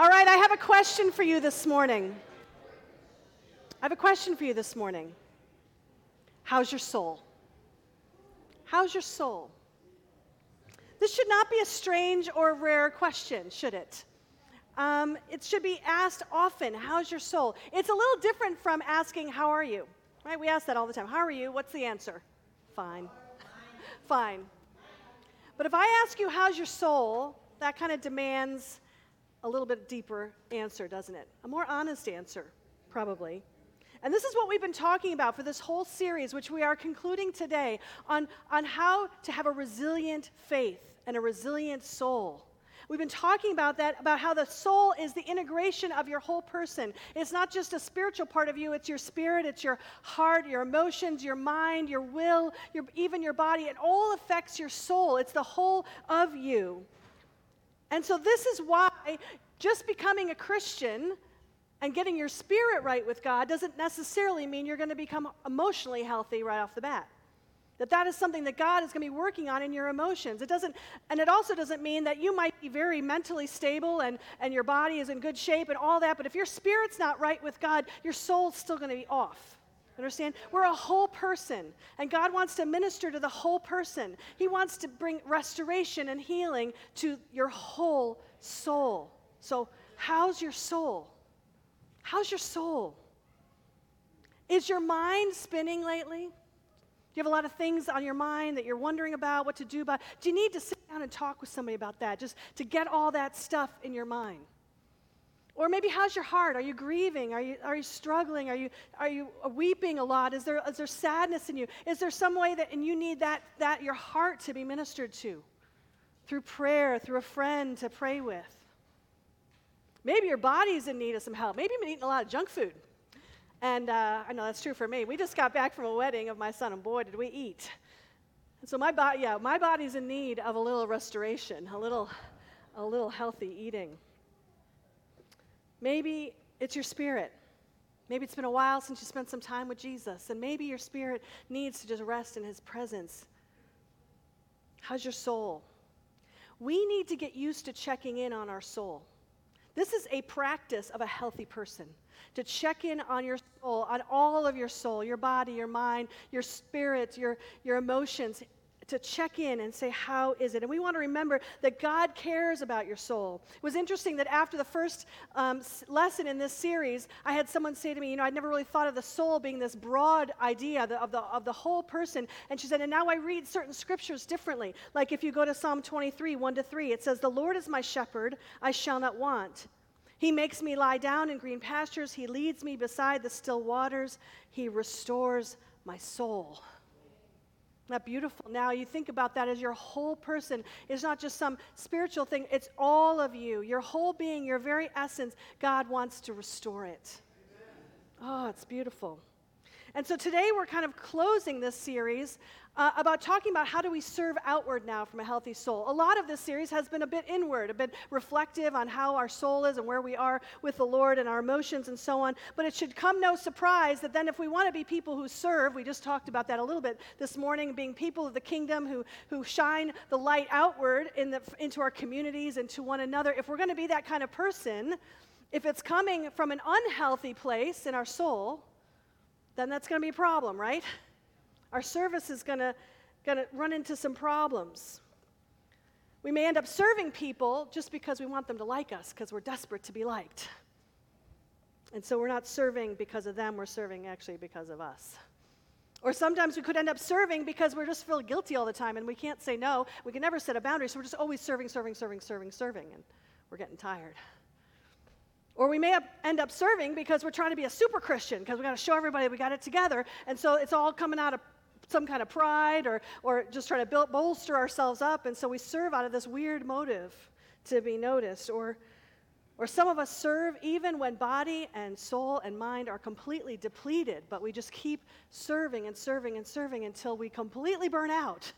All right, I have a question for you this morning. I have a question for you this morning. How's your soul? How's your soul? This should not be a strange or rare question, should it? Um, it should be asked often How's your soul? It's a little different from asking, How are you? Right? We ask that all the time. How are you? What's the answer? Fine. Fine. But if I ask you, How's your soul? that kind of demands a little bit deeper answer, doesn't it? A more honest answer, probably. And this is what we've been talking about for this whole series, which we are concluding today on, on how to have a resilient faith and a resilient soul. We've been talking about that, about how the soul is the integration of your whole person. It's not just a spiritual part of you, it's your spirit, it's your heart, your emotions, your mind, your will, your, even your body. It all affects your soul. It's the whole of you. And so, this is why just becoming a Christian and getting your spirit right with God doesn't necessarily mean you're going to become emotionally healthy right off the bat. That that is something that God is going to be working on in your emotions. It doesn't, and it also doesn't mean that you might be very mentally stable and, and your body is in good shape and all that, but if your spirit's not right with God, your soul's still going to be off. Understand? We're a whole person, and God wants to minister to the whole person. He wants to bring restoration and healing to your whole soul. So, how's your soul? How's your soul? Is your mind spinning lately? Do you have a lot of things on your mind that you're wondering about, what to do about? Do you need to sit down and talk with somebody about that, just to get all that stuff in your mind? Or maybe how's your heart? Are you grieving? Are you, are you struggling? Are you, are you weeping a lot? Is there, is there sadness in you? Is there some way that and you need that, that your heart to be ministered to through prayer, through a friend to pray with? Maybe your body's in need of some help. Maybe you've been eating a lot of junk food. And uh, I know that's true for me. We just got back from a wedding of my son, and boy, did we eat. And so my body, yeah, my body's in need of a little restoration, a little, a little healthy eating. Maybe it's your spirit. Maybe it's been a while since you spent some time with Jesus, and maybe your spirit needs to just rest in his presence. How's your soul? We need to get used to checking in on our soul. This is a practice of a healthy person to check in on your soul, on all of your soul, your body, your mind, your spirit, your, your emotions to check in and say, How is it? And we want to remember that God cares about your soul. It was interesting that after the first um, lesson in this series, I had someone say to me, You know, I'd never really thought of the soul being this broad idea of the, of the whole person. And she said, And now I read certain scriptures differently. Like if you go to Psalm 23, 1 to 3, it says, The Lord is my shepherd, I shall not want. He makes me lie down in green pastures. He leads me beside the still waters. He restores my soul. Not beautiful. Now you think about that as your whole person. It's not just some spiritual thing, it's all of you. Your whole being, your very essence. God wants to restore it. Oh, it's beautiful. And so today we're kind of closing this series uh, about talking about how do we serve outward now from a healthy soul. A lot of this series has been a bit inward, a bit reflective on how our soul is and where we are with the Lord and our emotions and so on. But it should come no surprise that then if we want to be people who serve, we just talked about that a little bit this morning, being people of the kingdom who, who shine the light outward in the, into our communities and to one another, if we're going to be that kind of person, if it's coming from an unhealthy place in our soul, then that's going to be a problem, right? our service is going to run into some problems. We may end up serving people just because we want them to like us, because we're desperate to be liked. And so we're not serving because of them, we're serving actually because of us. Or sometimes we could end up serving because we're just feel guilty all the time and we can't say no. We can never set a boundary, so we're just always serving, serving, serving, serving, serving, and we're getting tired. Or we may end up serving because we're trying to be a super Christian, because we got to show everybody we got it together, and so it's all coming out of some kind of pride or, or just trying to build, bolster ourselves up. And so we serve out of this weird motive to be noticed. Or, or some of us serve even when body and soul and mind are completely depleted, but we just keep serving and serving and serving until we completely burn out.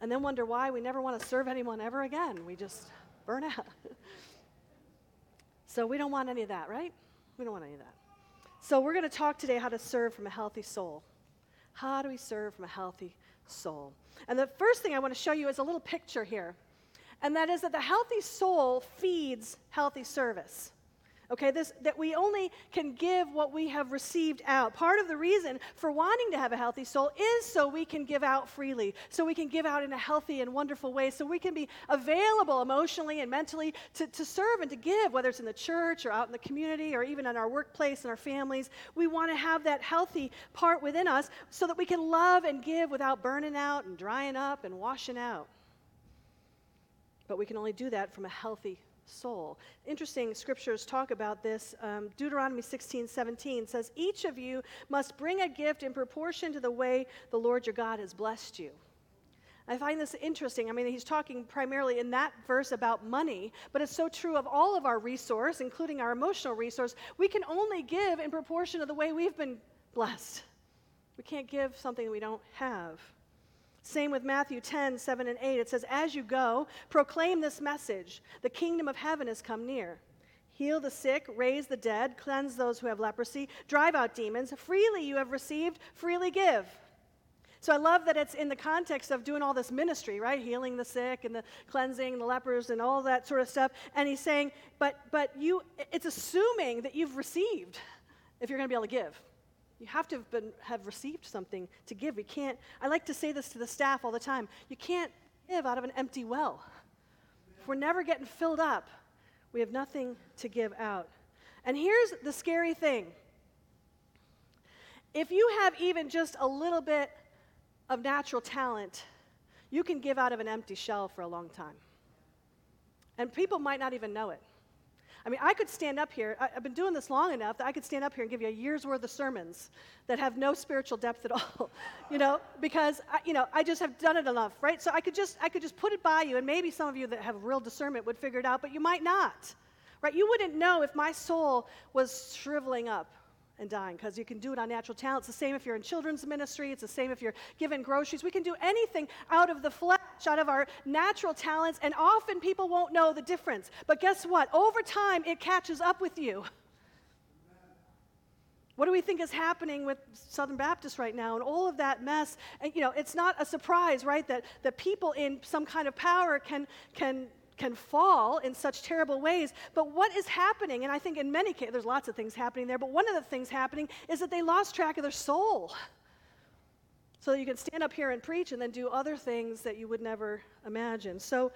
And then wonder why we never want to serve anyone ever again. We just burn out. so we don't want any of that, right? We don't want any of that. So we're going to talk today how to serve from a healthy soul. How do we serve from a healthy soul? And the first thing I want to show you is a little picture here. And that is that the healthy soul feeds healthy service. Okay, this that we only can give what we have received out. Part of the reason for wanting to have a healthy soul is so we can give out freely, so we can give out in a healthy and wonderful way, so we can be available emotionally and mentally to, to serve and to give, whether it's in the church or out in the community or even in our workplace and our families. We want to have that healthy part within us so that we can love and give without burning out and drying up and washing out. But we can only do that from a healthy soul. Interesting scriptures talk about this. Um, Deuteronomy 16, 17 says, Each of you must bring a gift in proportion to the way the Lord your God has blessed you. I find this interesting. I mean, he's talking primarily in that verse about money, but it's so true of all of our resource, including our emotional resource. We can only give in proportion to the way we've been blessed. We can't give something we don't have. Same with Matthew 10, 7 and 8. It says, As you go, proclaim this message the kingdom of heaven has come near. Heal the sick, raise the dead, cleanse those who have leprosy, drive out demons. Freely you have received, freely give. So I love that it's in the context of doing all this ministry, right? Healing the sick and the cleansing the lepers and all that sort of stuff. And he's saying, but but you it's assuming that you've received if you're going to be able to give. You have to have, been, have received something to give. We can't, I like to say this to the staff all the time. You can't give out of an empty well. If we're never getting filled up, we have nothing to give out. And here's the scary thing if you have even just a little bit of natural talent, you can give out of an empty shell for a long time. And people might not even know it. I mean, I could stand up here, I, have been doing this long enough that I could stand up here and give you a year's worth of sermons that have no spiritual depth at all, you know, because, I, you know, I just have done it enough, right? So I could, just, I could just put it by you, and maybe some of you that have real discernment would figure it out, but you might not, right? You wouldn't know if my soul was shriveling up and dying because you can do it on natural talent. It's the same if you're in children's ministry, it's the same if you're giving groceries. We can do anything out of the flesh, out of our natural talents, and often people won't know the difference. But guess what? Over time, it catches up with you. What do we think is happening with Southern Baptist right now and all of that mess? And, you know, it's not a surprise, right, that, that people in some kind of power can, can can fall in such terrible ways. But what is happening, and I think in many cases, there's lots of things happening there, but one of the things happening is that they lost track of their soul. So you can stand up here and preach and then do other things that you would never imagine. So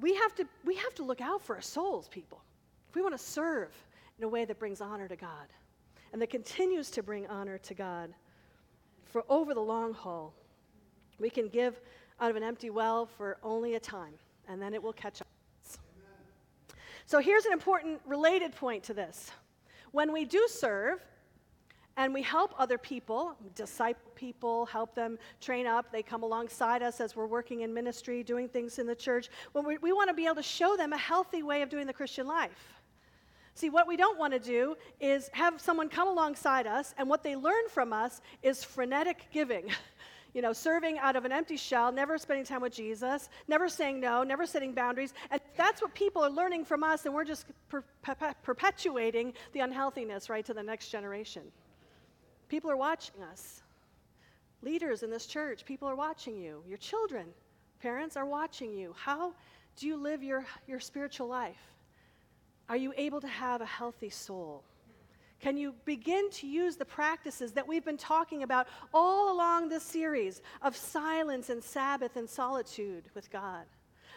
we have to, we have to look out for our souls, people. If we want to serve in a way that brings honor to God and that continues to bring honor to God for over the long haul, we can give out of an empty well for only a time and then it will catch up. So here's an important related point to this. When we do serve, and we help other people, disciple people, help them train up. They come alongside us as we're working in ministry, doing things in the church. When we, we want to be able to show them a healthy way of doing the Christian life. See, what we don't want to do is have someone come alongside us, and what they learn from us is frenetic giving. you know, serving out of an empty shell, never spending time with Jesus, never saying no, never setting boundaries. And that's what people are learning from us, and we're just per- per- perpetuating the unhealthiness, right, to the next generation. People are watching us. Leaders in this church, people are watching you. Your children, parents, are watching you. How do you live your, your spiritual life? Are you able to have a healthy soul? Can you begin to use the practices that we've been talking about all along this series of silence and Sabbath and solitude with God?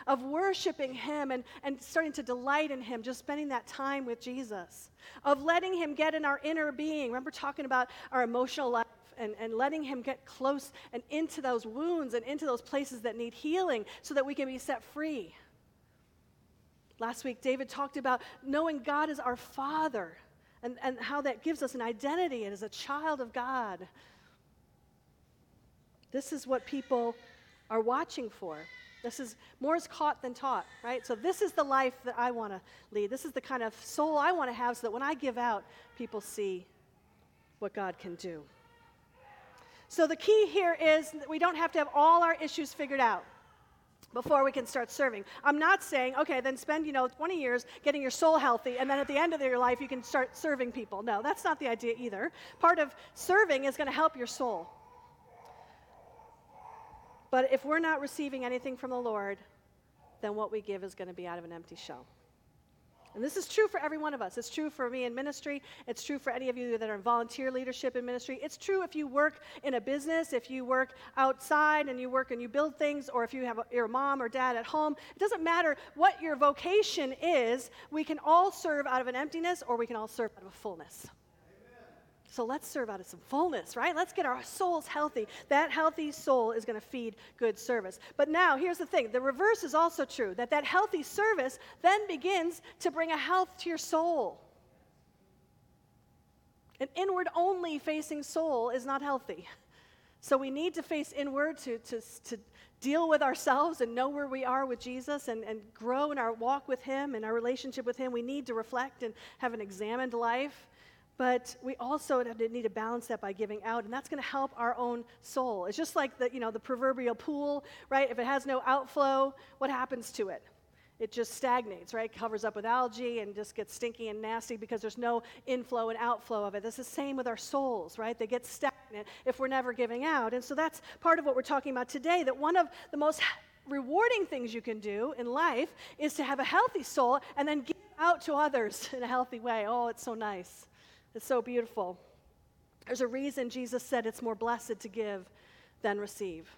Of worshiping Him and, and starting to delight in Him, just spending that time with Jesus. Of letting Him get in our inner being. Remember talking about our emotional life and, and letting Him get close and into those wounds and into those places that need healing so that we can be set free. Last week, David talked about knowing God is our Father and, and how that gives us an identity as a child of God. This is what people are watching for. This is more is caught than taught, right? So this is the life that I want to lead. This is the kind of soul I want to have so that when I give out, people see what God can do. So the key here is that we don't have to have all our issues figured out before we can start serving. I'm not saying, okay, then spend, you know, 20 years getting your soul healthy, and then at the end of your life, you can start serving people. No, that's not the idea either. Part of serving is going to help your soul. But if we're not receiving anything from the Lord, then what we give is going to be out of an empty shell. And this is true for every one of us. It's true for me in ministry. It's true for any of you that are in volunteer leadership in ministry. It's true if you work in a business, if you work outside and you work and you build things, or if you have your mom or dad at home. It doesn't matter what your vocation is. We can all serve out of an emptiness, or we can all serve out of a fullness. So let's serve out of some fullness, right? Let's get our souls healthy. That healthy soul is going to feed good service. But now, here's the thing the reverse is also true that that healthy service then begins to bring a health to your soul. An inward only facing soul is not healthy. So we need to face inward to, to, to deal with ourselves and know where we are with Jesus and, and grow in our walk with Him and our relationship with Him. We need to reflect and have an examined life. But we also need to balance that by giving out, and that's going to help our own soul. It's just like the, you know, the proverbial pool, right? If it has no outflow, what happens to it? It just stagnates, right? Covers up with algae and just gets stinky and nasty because there's no inflow and outflow of it. It's the same with our souls, right? They get stagnant if we're never giving out. And so that's part of what we're talking about today that one of the most rewarding things you can do in life is to have a healthy soul and then give out to others in a healthy way. Oh, it's so nice. It's so beautiful. There's a reason Jesus said it's more blessed to give than receive.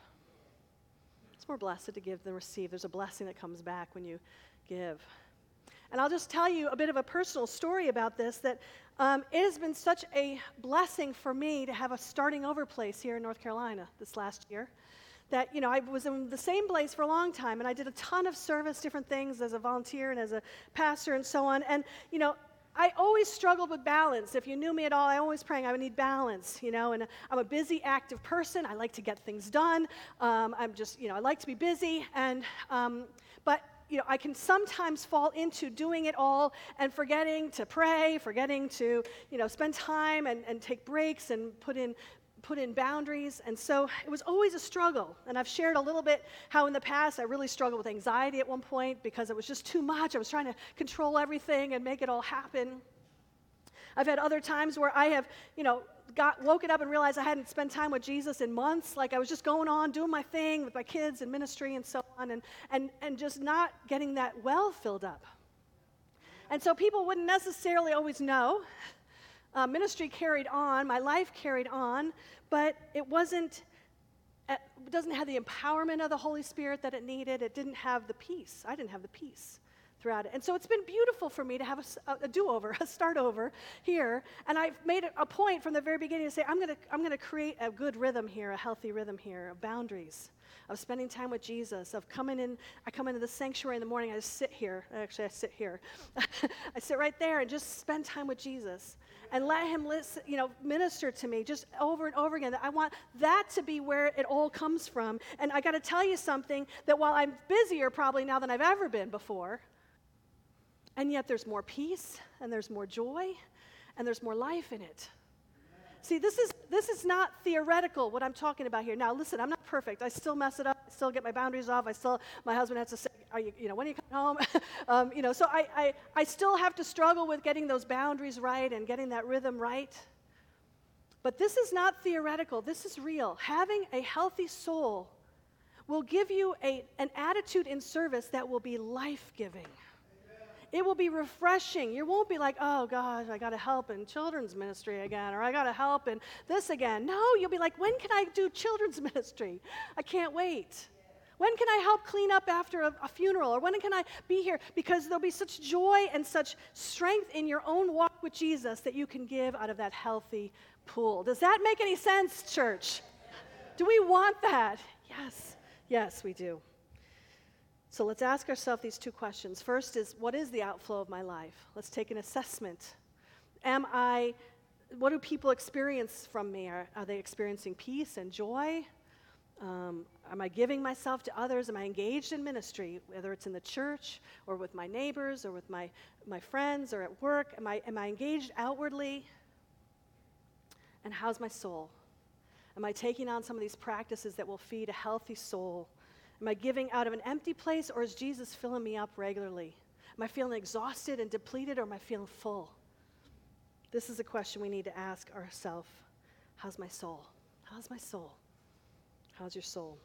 It's more blessed to give than receive. There's a blessing that comes back when you give. And I'll just tell you a bit of a personal story about this that um, it has been such a blessing for me to have a starting over place here in North Carolina this last year. That, you know, I was in the same place for a long time and I did a ton of service, different things as a volunteer and as a pastor and so on. And, you know, I always struggled with balance. If you knew me at all, I always praying I would need balance, you know. And I'm a busy, active person. I like to get things done. Um, I'm just, you know, I like to be busy. And um, but you know, I can sometimes fall into doing it all and forgetting to pray, forgetting to, you know, spend time and, and take breaks and put in put in boundaries. And so it was always a struggle. And I've shared a little bit how in the past I really struggled with anxiety at one point because it was just too much. I was trying to control everything and make it all happen. I've had other times where I have, you know, got woken up and realized I hadn't spent time with Jesus in months. Like I was just going on, doing my thing with my kids and ministry and so on, and, and, and just not getting that well filled up. And so people wouldn't necessarily always know uh, ministry carried on, my life carried on, but it wasn't, it doesn't have the empowerment of the Holy Spirit that it needed. It didn't have the peace. I didn't have the peace throughout it. And so it's been beautiful for me to have a, a do over, a start over here. And I've made a point from the very beginning to say, I'm going to I'm to create a good rhythm here, a healthy rhythm here, of boundaries, of spending time with Jesus, of coming in. I come into the sanctuary in the morning, I just sit here. Actually, I sit here. I sit right there and just spend time with Jesus and let him listen, you know, minister to me just over and over again. I want that to be where it all comes from. And I got to tell you something that while I'm busier probably now than I've ever been before, and yet there's more peace and there's more joy and there's more life in it. See, this is, this is not theoretical, what I'm talking about here. Now, listen, I'm not perfect. I still mess it up. I still get my boundaries off. I still, my husband has to say, are you, you know, when are you coming home? um, you know, so I, I, I still have to struggle with getting those boundaries right and getting that rhythm right. But this is not theoretical. This is real. Having a healthy soul will give you a, an attitude in service that will be life giving. It will be refreshing. You won't be like, oh gosh, I got to help in children's ministry again, or I got to help in this again. No, you'll be like, when can I do children's ministry? I can't wait. When can I help clean up after a, a, funeral? Or when can I be here? Because there'll be such joy and such strength in your own walk with Jesus that you can give out of that healthy pool. Does that make any sense, church? Do we want that? Yes. Yes, we do. So let's ask ourselves these two questions. First is, what is the outflow of my life? Let's take an assessment. Am I, what do people experience from me? Are, are they experiencing peace and joy? Um, am I giving myself to others? Am I engaged in ministry, whether it's in the church or with my neighbors or with my, my friends or at work? Am I, am I engaged outwardly? And how's my soul? Am I taking on some of these practices that will feed a healthy soul Am I giving out of an empty place, or is Jesus filling me up regularly? Am I feeling exhausted and depleted, or am I feeling full? This is a question we need to ask ourselves How's my soul? How's my soul? How's your soul?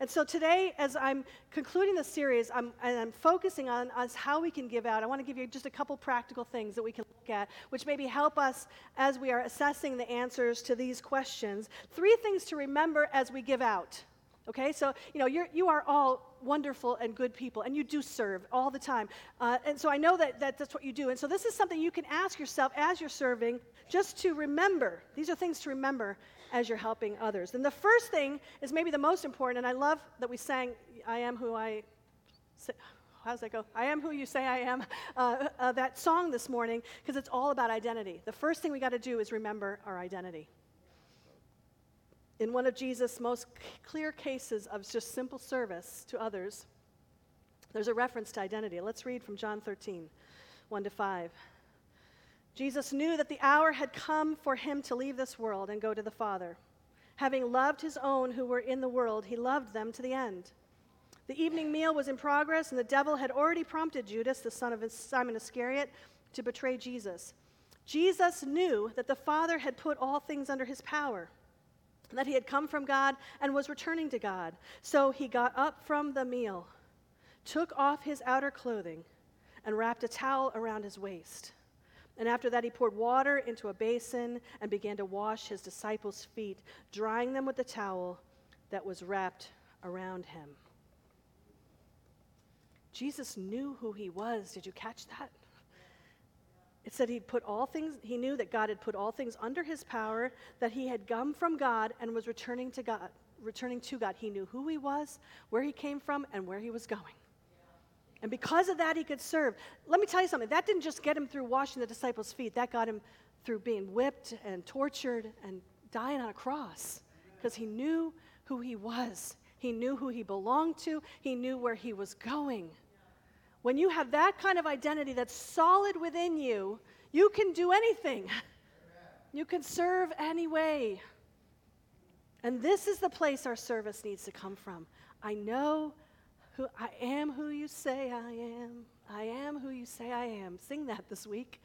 And so today, as I'm concluding the series, I'm, and I'm focusing on, on how we can give out. I want to give you just a couple practical things that we can look at, which maybe help us as we are assessing the answers to these questions. Three things to remember as we give out. Okay, so you know you're, you are all wonderful and good people, and you do serve all the time. Uh, and so I know that, that that's what you do. And so this is something you can ask yourself as you're serving, just to remember. These are things to remember as you're helping others. And the first thing is maybe the most important, and I love that we sang, I am who I say. How does that go? I am who you say I am. Uh, uh, that song this morning, because it's all about identity. The first thing we got to do is remember our identity. In one of Jesus' most clear cases of just simple service to others, there's a reference to identity. Let's read from John 13, 1 to 5. Jesus knew that the hour had come for him to leave this world and go to the Father. Having loved his own who were in the world, he loved them to the end. The evening meal was in progress, and the devil had already prompted Judas, the son of Simon Iscariot, to betray Jesus. Jesus knew that the Father had put all things under his power, that he had come from God and was returning to God. So he got up from the meal, took off his outer clothing, and wrapped a towel around his waist. And after that, he poured water into a basin and began to wash his disciples' feet, drying them with the towel that was wrapped around him. Jesus knew who he was. Did you catch that? It said he'd put all things, he knew that God had put all things under his power, that he had come from God and was returning to God, returning to God. He knew who he was, where he came from, and where he was going. And because of that, he could serve. Let me tell you something that didn't just get him through washing the disciples' feet, that got him through being whipped and tortured and dying on a cross because he knew who he was. He knew who he belonged to, he knew where he was going. When you have that kind of identity that's solid within you, you can do anything. You can serve any way. And this is the place our service needs to come from. I know who I am who you say I am. I am who you say I am. Sing that this week.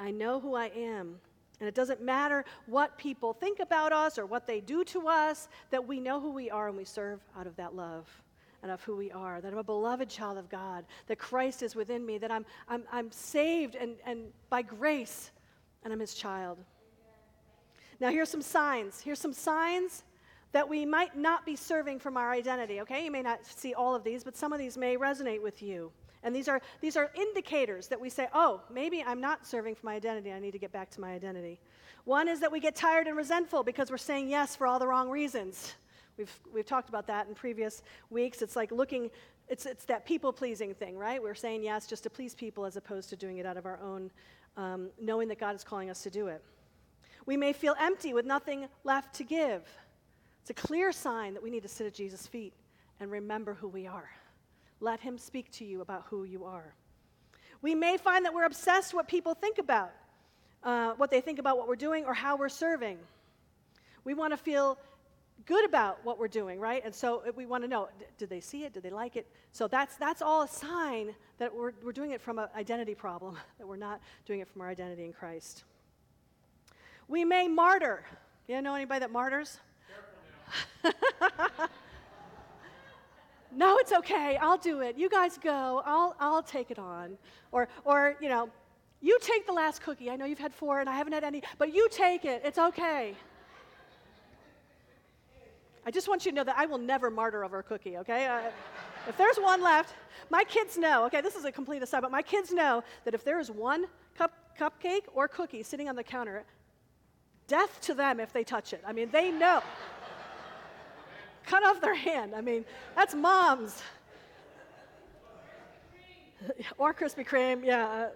I know who I am. And it doesn't matter what people think about us or what they do to us, that we know who we are and we serve out of that love and of who we are, that I'm a beloved child of God, that Christ is within me, that I'm, I'm, I'm saved and, and by grace and I'm his child. Now, here's some signs. Here's some signs that we might not be serving from our identity, okay? You may not see all of these, but some of these may resonate with you. And these are, these are indicators that we say, oh, maybe I'm not serving for my identity. I need to get back to my identity. One is that we get tired and resentful because we're saying yes for all the wrong reasons. We've, we've talked about that in previous weeks. It's like looking, it's, it's that people pleasing thing, right? We're saying yes just to please people as opposed to doing it out of our own, um, knowing that God is calling us to do it. We may feel empty with nothing left to give. It's a clear sign that we need to sit at Jesus' feet and remember who we are. Let him speak to you about who you are. We may find that we're obsessed what people think about, uh, what they think about what we're doing or how we're serving. We want to feel good about what we're doing, right? And so we want to know did they see it? Did they like it? So that's, that's all a sign that we're, we're doing it from an identity problem, that we're not doing it from our identity in Christ. We may martyr. You know anybody that martyrs? no, it's okay. I'll do it. You guys go. I'll, I'll take it on. Or, or, you know, you take the last cookie. I know you've had four and I haven't had any, but you take it. It's okay. I just want you to know that I will never martyr over a cookie, okay? Uh, if there's one left, my kids know, okay, this is a complete aside, but my kids know that if there is one cup, cupcake or cookie sitting on the counter, death to them if they touch it. I mean, they know cut off their hand. I mean, that's moms. or Krispy Kreme, yeah.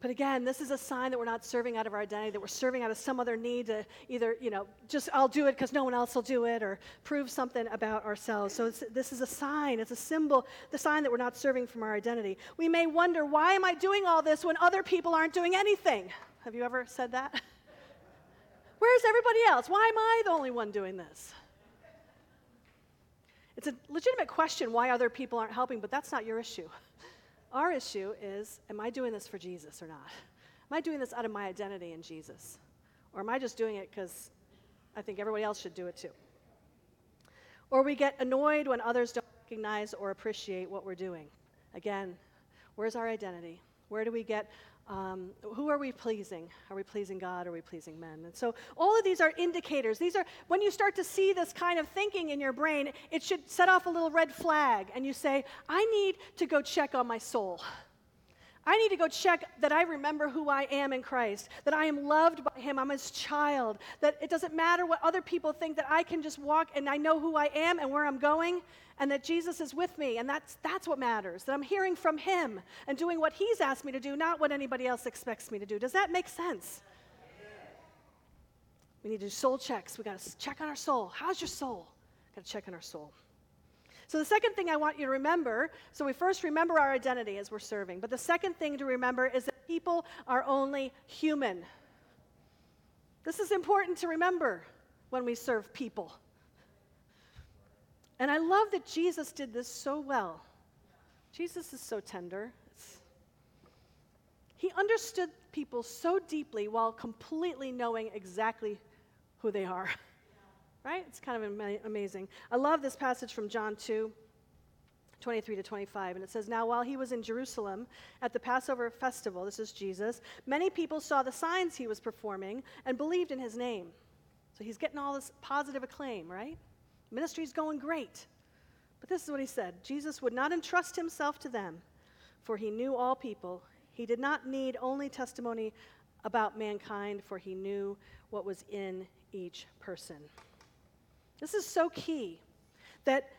But again, this is a sign that we're not serving out of our identity, that we're serving out of some other need to either, you know, just I'll do it because no one else will do it or prove something about ourselves. So this is a sign, it's a symbol, the sign that we're not serving from our identity. We may wonder, why am I doing all this when other people aren't doing anything? Have you ever said that? Where's everybody else? Why am I the only one doing this? It's a legitimate question why other people aren't helping, but that's not your issue. Our issue is am I doing this for Jesus or not? Am I doing this out of my identity in Jesus? Or am I just doing it because I think everybody else should do it too? Or we get annoyed when others don't recognize or appreciate what we're doing. Again, where's our identity? Where do we get um, who are we pleasing? Are we pleasing God? Are we pleasing men? And so all of these are indicators. These are, when you start to see this kind of thinking in your brain, it should set off a little red flag. And you say, I need to go check on my soul. I need to go check that I remember who I am in Christ, that I am loved by Him, I'm His child, that it doesn't matter what other people think, that I can just walk and I know who I am and where I'm going, and that Jesus is with me. And that's, that's what matters, that I'm hearing from Him and doing what He's asked me to do, not what anybody else expects me to do. Does that make sense? We need to do soul checks. We got to check on our soul. How's your soul? Got to check on our soul. So, the second thing I want you to remember so, we first remember our identity as we're serving, but the second thing to remember is that people are only human. This is important to remember when we serve people. And I love that Jesus did this so well. Jesus is so tender. He understood people so deeply while completely knowing exactly who they are. Right? It's kind of amazing. I love this passage from John 2. 23 to 25. And it says, Now while he was in Jerusalem at the Passover festival, this is Jesus, many people saw the signs he was performing and believed in his name. So he's getting all this positive acclaim, right? Ministry's going great. But this is what he said Jesus would not entrust himself to them, for he knew all people. He did not need only testimony about mankind, for he knew what was in each person. This is so key that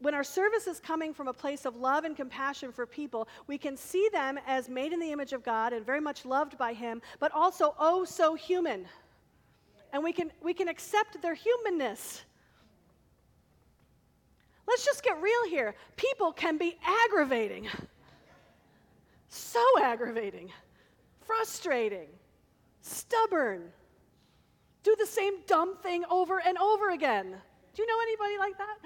when our service is coming from a place of love and compassion for people, we can see them as made in the image of God and very much loved by Him, but also oh so human. And we can, we can accept their humanness. Let's just get real here. People can be aggravating, so aggravating, frustrating, stubborn, do the same dumb thing over and over again. Do you know anybody like that?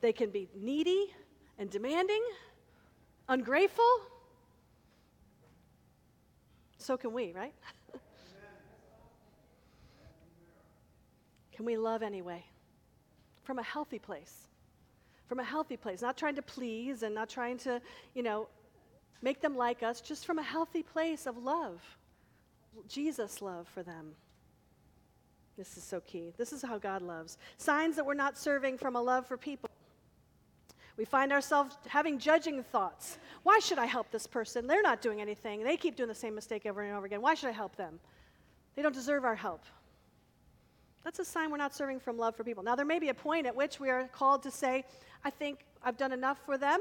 They can be needy and demanding, ungrateful. So can we, right? can we love anyway? From a healthy place. From a healthy place, not trying to please and not trying to, you know, make them like us just from a healthy place of love. Jesus' love for them. This is so key. This is how God loves. Signs that we're not serving from a love for people. We find ourselves having judging thoughts. Why should I help this person? They're not doing anything. They keep doing the same mistake over and over again. Why should I help them? They don't deserve our help. That's a sign we're not serving from love for people. Now, there may be a point at which we are called to say, I think I've done enough for them.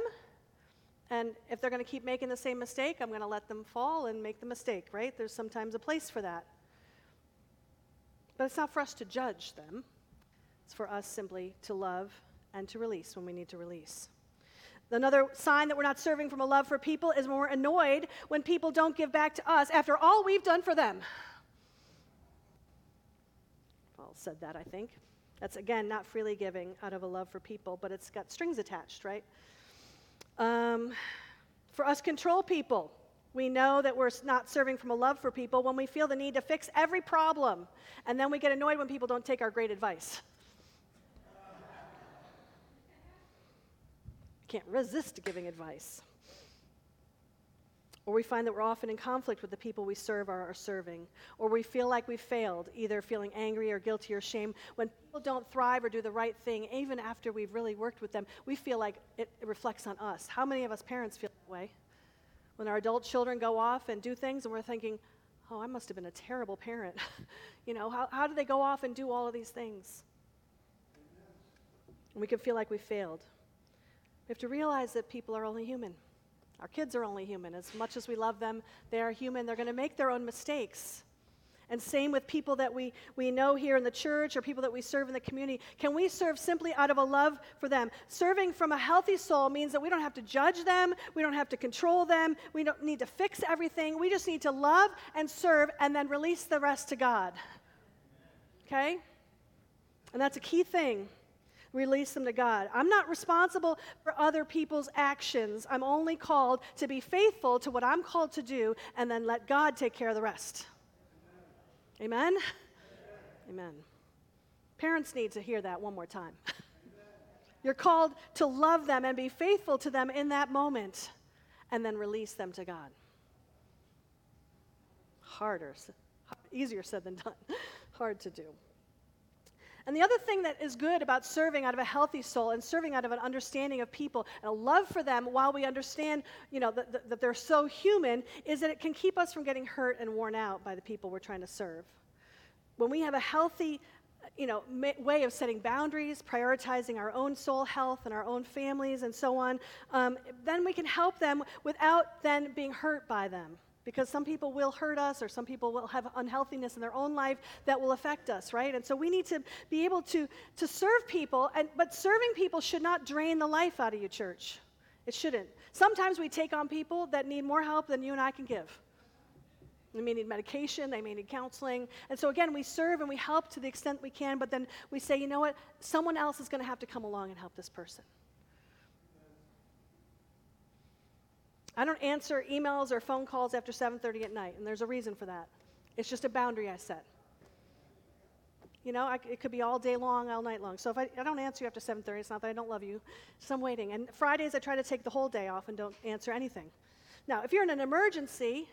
And if they're going to keep making the same mistake, I'm going to let them fall and make the mistake, right? There's sometimes a place for that. But it's not for us to judge them, it's for us simply to love and to release when we need to release. Another sign that we're not serving from a love for people is when we're annoyed when people don't give back to us after all we've done for them. Paul said that, I think. That's again not freely giving out of a love for people, but it's got strings attached, right? Um, for us, control people. We know that we're not serving from a love for people when we feel the need to fix every problem, and then we get annoyed when people don't take our great advice. Can't resist giving advice. Or we find that we're often in conflict with the people we serve or are serving. Or we feel like we've failed, either feeling angry or guilty or shame. When people don't thrive or do the right thing, even after we've really worked with them, we feel like it, it reflects on us. How many of us parents feel that way? When our adult children go off and do things and we're thinking, oh, I must have been a terrible parent. you know, how, how do they go off and do all of these things? And we can feel like we failed. We have to realize that people are only human. Our kids are only human. As much as we love them, they are human. They're going to make their own mistakes. And same with people that we, we know here in the church or people that we serve in the community. Can we serve simply out of a love for them? Serving from a healthy soul means that we don't have to judge them, we don't have to control them, we don't need to fix everything. We just need to love and serve and then release the rest to God. Okay? And that's a key thing release them to God. I'm not responsible for other people's actions. I'm only called to be faithful to what I'm called to do and then let God take care of the rest. Amen? Amen? Amen. Parents need to hear that one more time. You're called to love them and be faithful to them in that moment and then release them to God. Harder, easier said than done. Hard to do. And the other thing that is good about serving out of a healthy soul and serving out of an understanding of people and a love for them while we understand, you know, that, that, that they're so human is that it can keep us from getting hurt and worn out by the people we're trying to serve. When we have a healthy you know, way of setting boundaries, prioritizing our own soul health and our own families and so on, um, then we can help them without then being hurt by them because some people will hurt us or some people will have unhealthiness in their own life that will affect us right and so we need to be able to to serve people and but serving people should not drain the life out of you church it shouldn't sometimes we take on people that need more help than you and i can give they may need medication, they may need counseling. And so, again, we serve and we help to the extent we can, but then we say, you know what? Someone else is going to have to come along and help this person. I don't answer emails or phone calls after 7:30 at night, and there's a reason for that. It's just a boundary I set. You know, I, it could be all day long, all night long. So if I, I don't answer you after 7:30, it's not that I don't love you. So I'm waiting. And Fridays I try to take the whole day off and don't answer anything. Now, if you're in an emergency,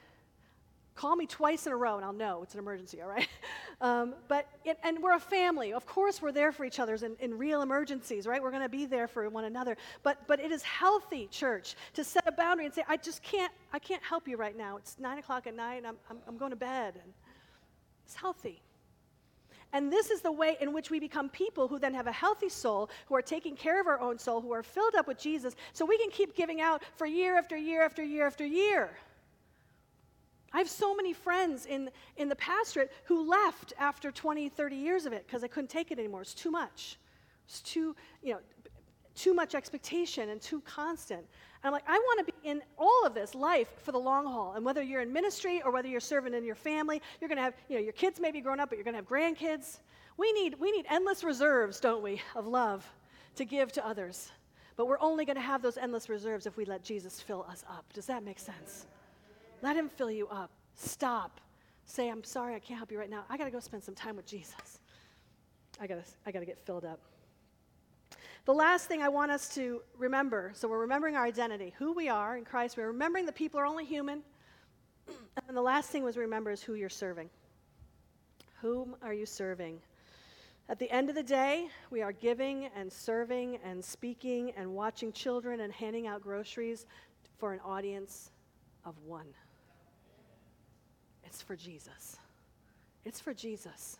Call me twice in a row and I'll know it's an emergency, all right? Um, but, it, and we're a family. Of course, we're there for each other in, in real emergencies, right? We're going to be there for one another. But, but it is healthy, church, to set a boundary and say, I just can't, I can't help you right now. It's nine o'clock at night and I'm, I'm, I'm going to bed. And it's healthy. And this is the way in which we become people who then have a healthy soul, who are taking care of our own soul, who are filled up with Jesus, so we can keep giving out for year after year after year after year. I have so many friends in, in the pastorate who left after 20, 30 years of it because they couldn't take it anymore. It's too much. It's too, you know, too much expectation and too constant. And I'm like, I want to be in all of this life for the long haul. And whether you're in ministry or whether you're serving in your family, you're going to have, you know, your kids may be grown up, but you're going to have grandkids. We need, we need endless reserves, don't we, of love to give to others. But we're only going to have those endless reserves if we let Jesus fill us up. Does that make sense? Let Him fill you up. Stop. Say, I'm sorry, I can't help you right now. I got to go spend some time with Jesus. I got to I got to get filled up. The last thing I want us to remember so we're remembering our identity, who we are in Christ. We're remembering that people are only human. And the last thing was remember is who you're serving. Whom are you serving? At the end of the day, we are giving and serving and speaking and watching children and handing out groceries for an audience of one. It's for Jesus. It's for Jesus.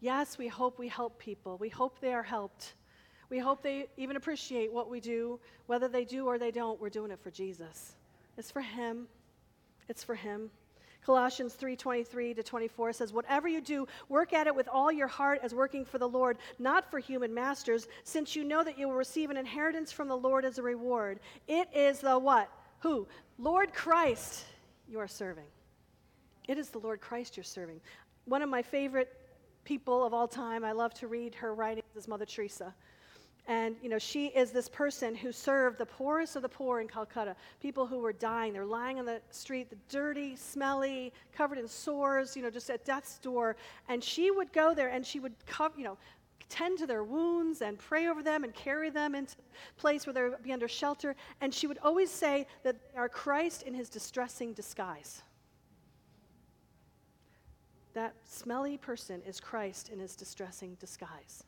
Yes, we hope we help people. We hope they are helped. We hope they even appreciate what we do. Whether they do or they don't, we're doing it for Jesus. It's for Him. It's for Him. Colossians 3:23 to 24 says, "Whatever you do, work at it with all your heart as working for the Lord, not for human masters, since you know that you will receive an inheritance from the Lord as a reward. It is the what? Who? Lord Christ you are serving. It is the Lord Christ you're serving. One of my favorite people of all time, I love to read her writings, is Mother Teresa. And, you know, she is this person who served the poorest of the poor in Calcutta, people who were dying. They're lying on the street, the dirty, smelly, covered in sores, you know, just at death's door. And she would go there and she would, cover, you know, tend to their wounds and pray over them and carry them into a place where they would be under shelter. And she would always say that they are Christ in his distressing disguise. That smelly person is Christ in his distressing disguise.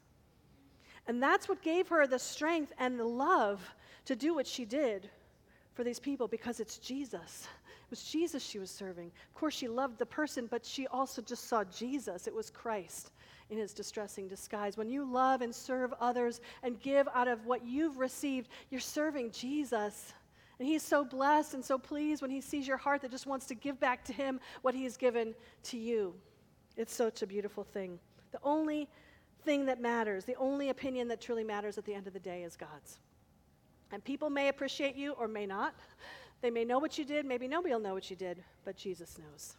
And that's what gave her the strength and the love to do what she did for these people because it's Jesus. It was Jesus she was serving. Of course, she loved the person, but she also just saw Jesus. It was Christ in his distressing disguise. When you love and serve others and give out of what you've received, you're serving Jesus. And he's so blessed and so pleased when he sees your heart that just wants to give back to him what he has given to you. It's such a beautiful thing. The only thing that matters, the only opinion that truly matters at the end of the day is God's. And people may appreciate you or may not. They may know what you did, maybe nobody will know what you did, but Jesus knows.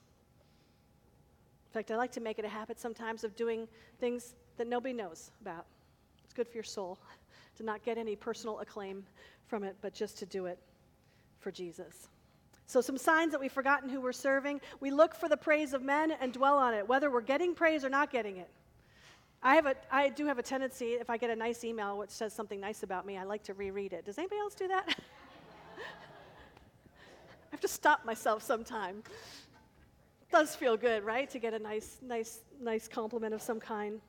In fact, I like to make it a habit sometimes of doing things that nobody knows about. It's good for your soul to not get any personal acclaim from it, but just to do it for Jesus. So, some signs that we've forgotten who we're serving. We look for the praise of men and dwell on it, whether we're getting praise or not getting it. I, have a, I do have a tendency, if I get a nice email which says something nice about me, I like to reread it. Does anybody else do that? I have to stop myself sometime. It does feel good, right, to get a nice, nice, nice compliment of some kind.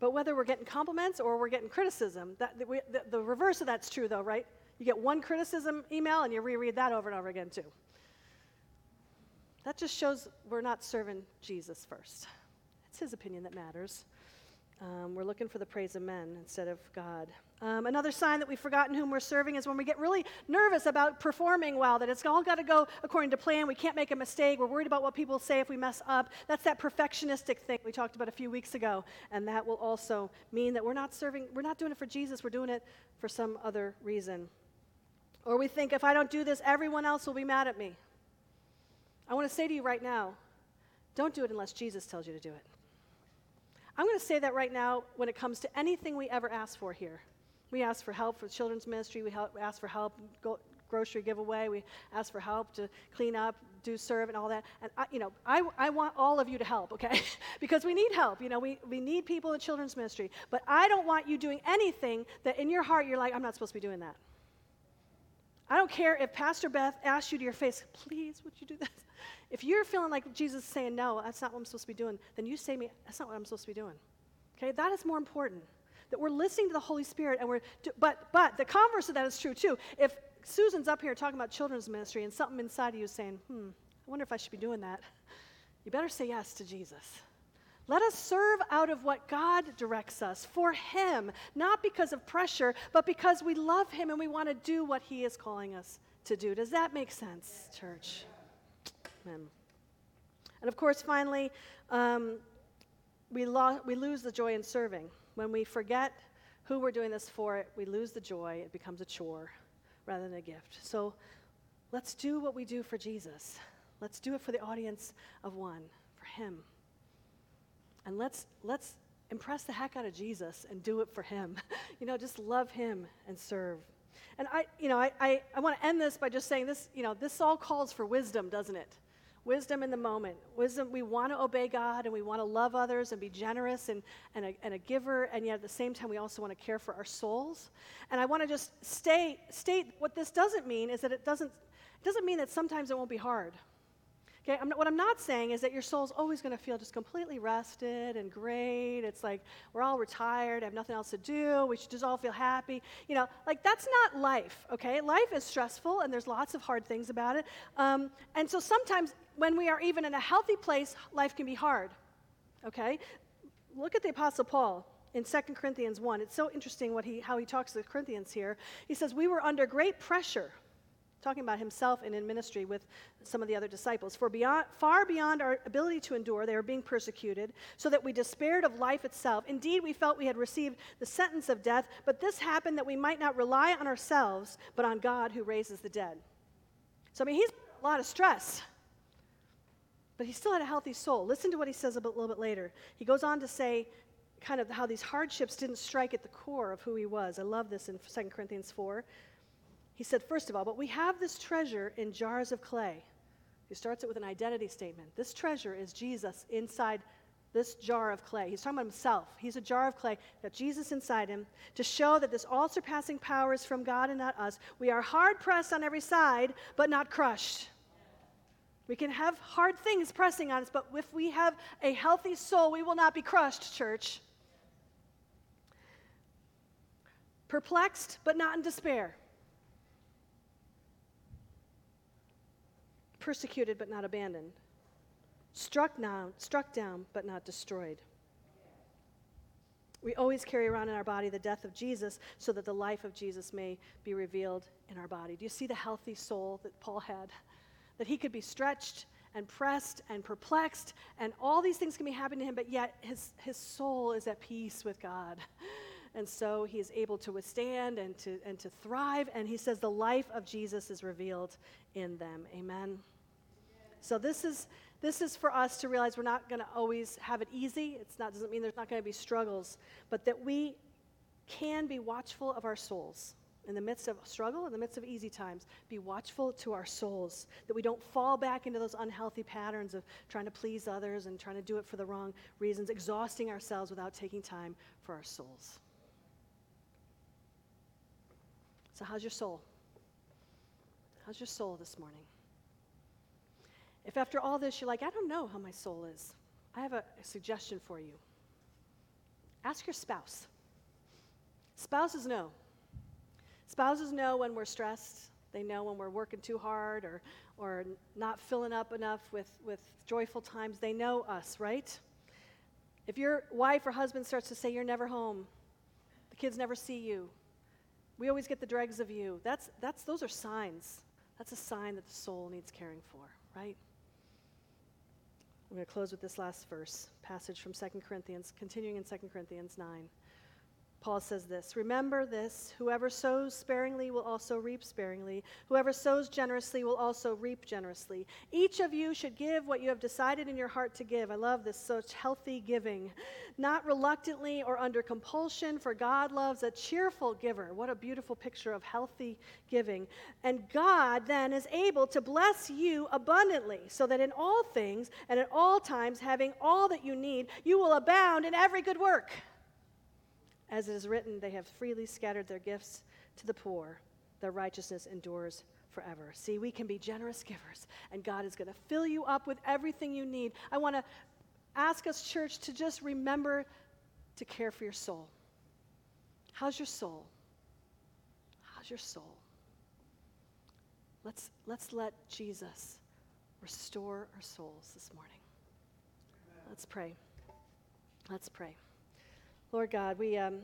But whether we're getting compliments or we're getting criticism, that, the, the, the reverse of that's true, though, right? You get one criticism email and you reread that over and over again, too. That just shows we're not serving Jesus first. It's his opinion that matters. Um, we're looking for the praise of men instead of God. Um, another sign that we've forgotten whom we're serving is when we get really nervous about performing well, that it's all got to go according to plan. We can't make a mistake. We're worried about what people say if we mess up. That's that perfectionistic thing we talked about a few weeks ago. And that will also mean that we're not serving, we're not doing it for Jesus, we're doing it for some other reason. Or we think if I don't do this, everyone else will be mad at me. I want to say to you right now don't do it unless Jesus tells you to do it. I'm going to say that right now when it comes to anything we ever ask for here. We ask for help for children's ministry, we help, ask for help, go, grocery giveaway, we ask for help to clean up, do serve, and all that. And, I, you know, I, I want all of you to help, okay? because we need help. You know, we, we need people in children's ministry. But I don't want you doing anything that in your heart you're like, I'm not supposed to be doing that. I don't care if Pastor Beth asks you to your face, please, would you do this? If you're feeling like Jesus is saying, no, that's not what I'm supposed to be doing, then you say me, that's not what I'm supposed to be doing. Okay, that is more important. That we're listening to the Holy Spirit and we're, but, but the converse of that is true too. If Susan's up here talking about children's ministry and something inside of you is saying, hmm, I wonder if I should be doing that, you better say yes to Jesus. Let us serve out of what God directs us for Him, not because of pressure, but because we love Him and we want to do what He is calling us to do. Does that make sense, church? Amen. And of course, finally, um, we, lo- we lose the joy in serving. When we forget who we're doing this for, we lose the joy. It becomes a chore rather than a gift. So let's do what we do for Jesus. Let's do it for the audience of one, for Him. And let's, let's impress the heck out of Jesus and do it for him. you know, just love him and serve. And I, you know, I, I, I want to end this by just saying this, you know, this all calls for wisdom, doesn't it? Wisdom in the moment. Wisdom, we want to obey God and we want to love others and be generous and, and, a, and a giver, and yet at the same time, we also want to care for our souls. And I want to just stay, state what this doesn't mean is that it doesn't, it doesn't mean that sometimes it won't be hard. Okay, I'm not, what I'm not saying is that your soul's always going to feel just completely rested and great. It's like we're all retired, have nothing else to do. We should just all feel happy. You know, like that's not life. Okay, life is stressful and there's lots of hard things about it. Um, and so sometimes when we are even in a healthy place, life can be hard. Okay, look at the Apostle Paul in 2 Corinthians 1. It's so interesting what he, how he talks to the Corinthians here. He says, We were under great pressure talking about himself and in ministry with some of the other disciples. For beyond, far beyond our ability to endure, they were being persecuted, so that we despaired of life itself. Indeed, we felt we had received the sentence of death, but this happened that we might not rely on ourselves, but on God who raises the dead. So, I mean, he's a lot of stress, but he still had a healthy soul. Listen to what he says a, bit, a little bit later. He goes on to say, kind of how these hardships didn't strike at the core of who he was. I love this in 2 Corinthians 4. He said, first of all, but we have this treasure in jars of clay. He starts it with an identity statement. This treasure is Jesus inside this jar of clay. He's talking about himself. He's a jar of clay, got Jesus inside him to show that this all surpassing power is from God and not us. We are hard pressed on every side, but not crushed. We can have hard things pressing on us, but if we have a healthy soul, we will not be crushed, church. Perplexed, but not in despair. Persecuted but not abandoned, struck down, struck down but not destroyed. We always carry around in our body the death of Jesus so that the life of Jesus may be revealed in our body. Do you see the healthy soul that Paul had? That he could be stretched and pressed and perplexed, and all these things can be happening to him, but yet his, his soul is at peace with God. And so he is able to withstand and to, and to thrive. And he says the life of Jesus is revealed in them. Amen. So this is this is for us to realize we're not going to always have it easy. It's not doesn't mean there's not going to be struggles, but that we can be watchful of our souls. in the midst of struggle, in the midst of easy times, be watchful to our souls, that we don't fall back into those unhealthy patterns of trying to please others and trying to do it for the wrong reasons, exhausting ourselves without taking time for our souls. So, how's your soul? How's your soul this morning? If after all this you're like, I don't know how my soul is, I have a, a suggestion for you. Ask your spouse. Spouses know. Spouses know when we're stressed. They know when we're working too hard or, or not filling up enough with, with joyful times. They know us, right? If your wife or husband starts to say, You're never home, the kids never see you, we always get the dregs of you, that's, that's, those are signs. That's a sign that the soul needs caring for, right? I'm going to close with this last verse, passage from 2 Corinthians, continuing in 2 Corinthians 9. Paul says this Remember this whoever sows sparingly will also reap sparingly. Whoever sows generously will also reap generously. Each of you should give what you have decided in your heart to give. I love this, such healthy giving. Not reluctantly or under compulsion, for God loves a cheerful giver. What a beautiful picture of healthy giving. And God then is able to bless you abundantly, so that in all things and at all times, having all that you need, you will abound in every good work. As it is written, they have freely scattered their gifts to the poor. Their righteousness endures forever. See, we can be generous givers, and God is going to fill you up with everything you need. I want to ask us, church, to just remember to care for your soul. How's your soul? How's your soul? Let's, let's let Jesus restore our souls this morning. Let's pray. Let's pray. Lord God, we, um,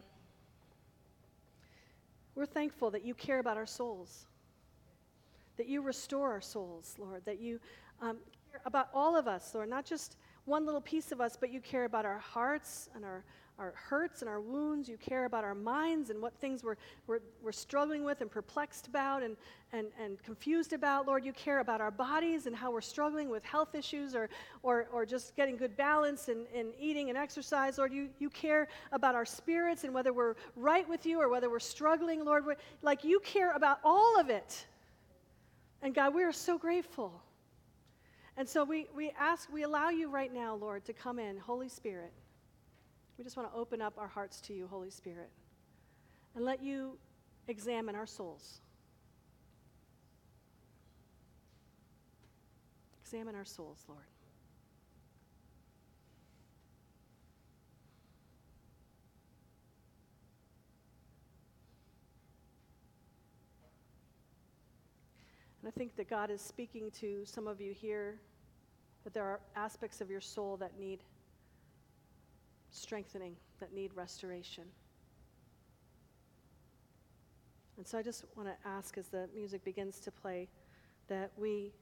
we're thankful that you care about our souls, that you restore our souls, Lord, that you um, care about all of us, Lord, not just one little piece of us, but you care about our hearts and our, our hurts and our wounds. You care about our minds and what things we're, we're, we're struggling with and perplexed about and, and, and confused about. Lord, you care about our bodies and how we're struggling with health issues or, or, or just getting good balance in, in eating and exercise. Lord, you, you care about our spirits and whether we're right with you or whether we're struggling. Lord, like you care about all of it. And God, we are so grateful. And so we, we ask, we allow you right now, Lord, to come in, Holy Spirit. We just want to open up our hearts to you, Holy Spirit, and let you examine our souls. Examine our souls, Lord. And I think that God is speaking to some of you here that there are aspects of your soul that need strengthening, that need restoration. And so I just want to ask as the music begins to play that we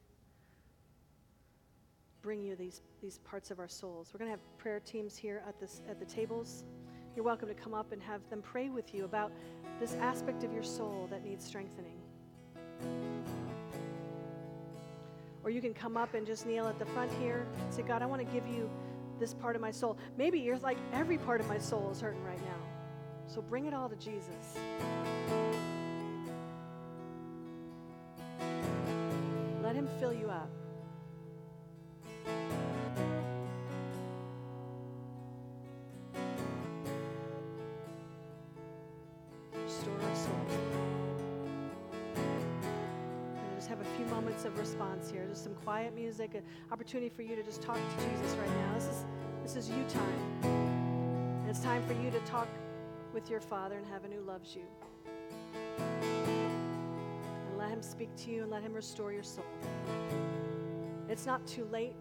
bring you these, these parts of our souls. We're going to have prayer teams here at, this, at the tables. You're welcome to come up and have them pray with you about this aspect of your soul that needs strengthening. Or you can come up and just kneel at the front here and say, God, I want to give you this part of my soul. Maybe you're like, every part of my soul is hurting right now. So bring it all to Jesus. Let Him fill you up. Few moments of response here. Just some quiet music, an opportunity for you to just talk to Jesus right now. This is this is you time. And it's time for you to talk with your Father in heaven who loves you. And let him speak to you and let him restore your soul. It's not too late.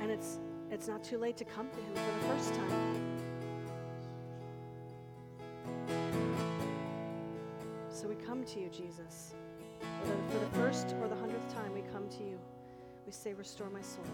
And it's it's not too late to come to him for the first time. Come to you, Jesus. For the first or the hundredth time we come to you, we say, Restore my soul.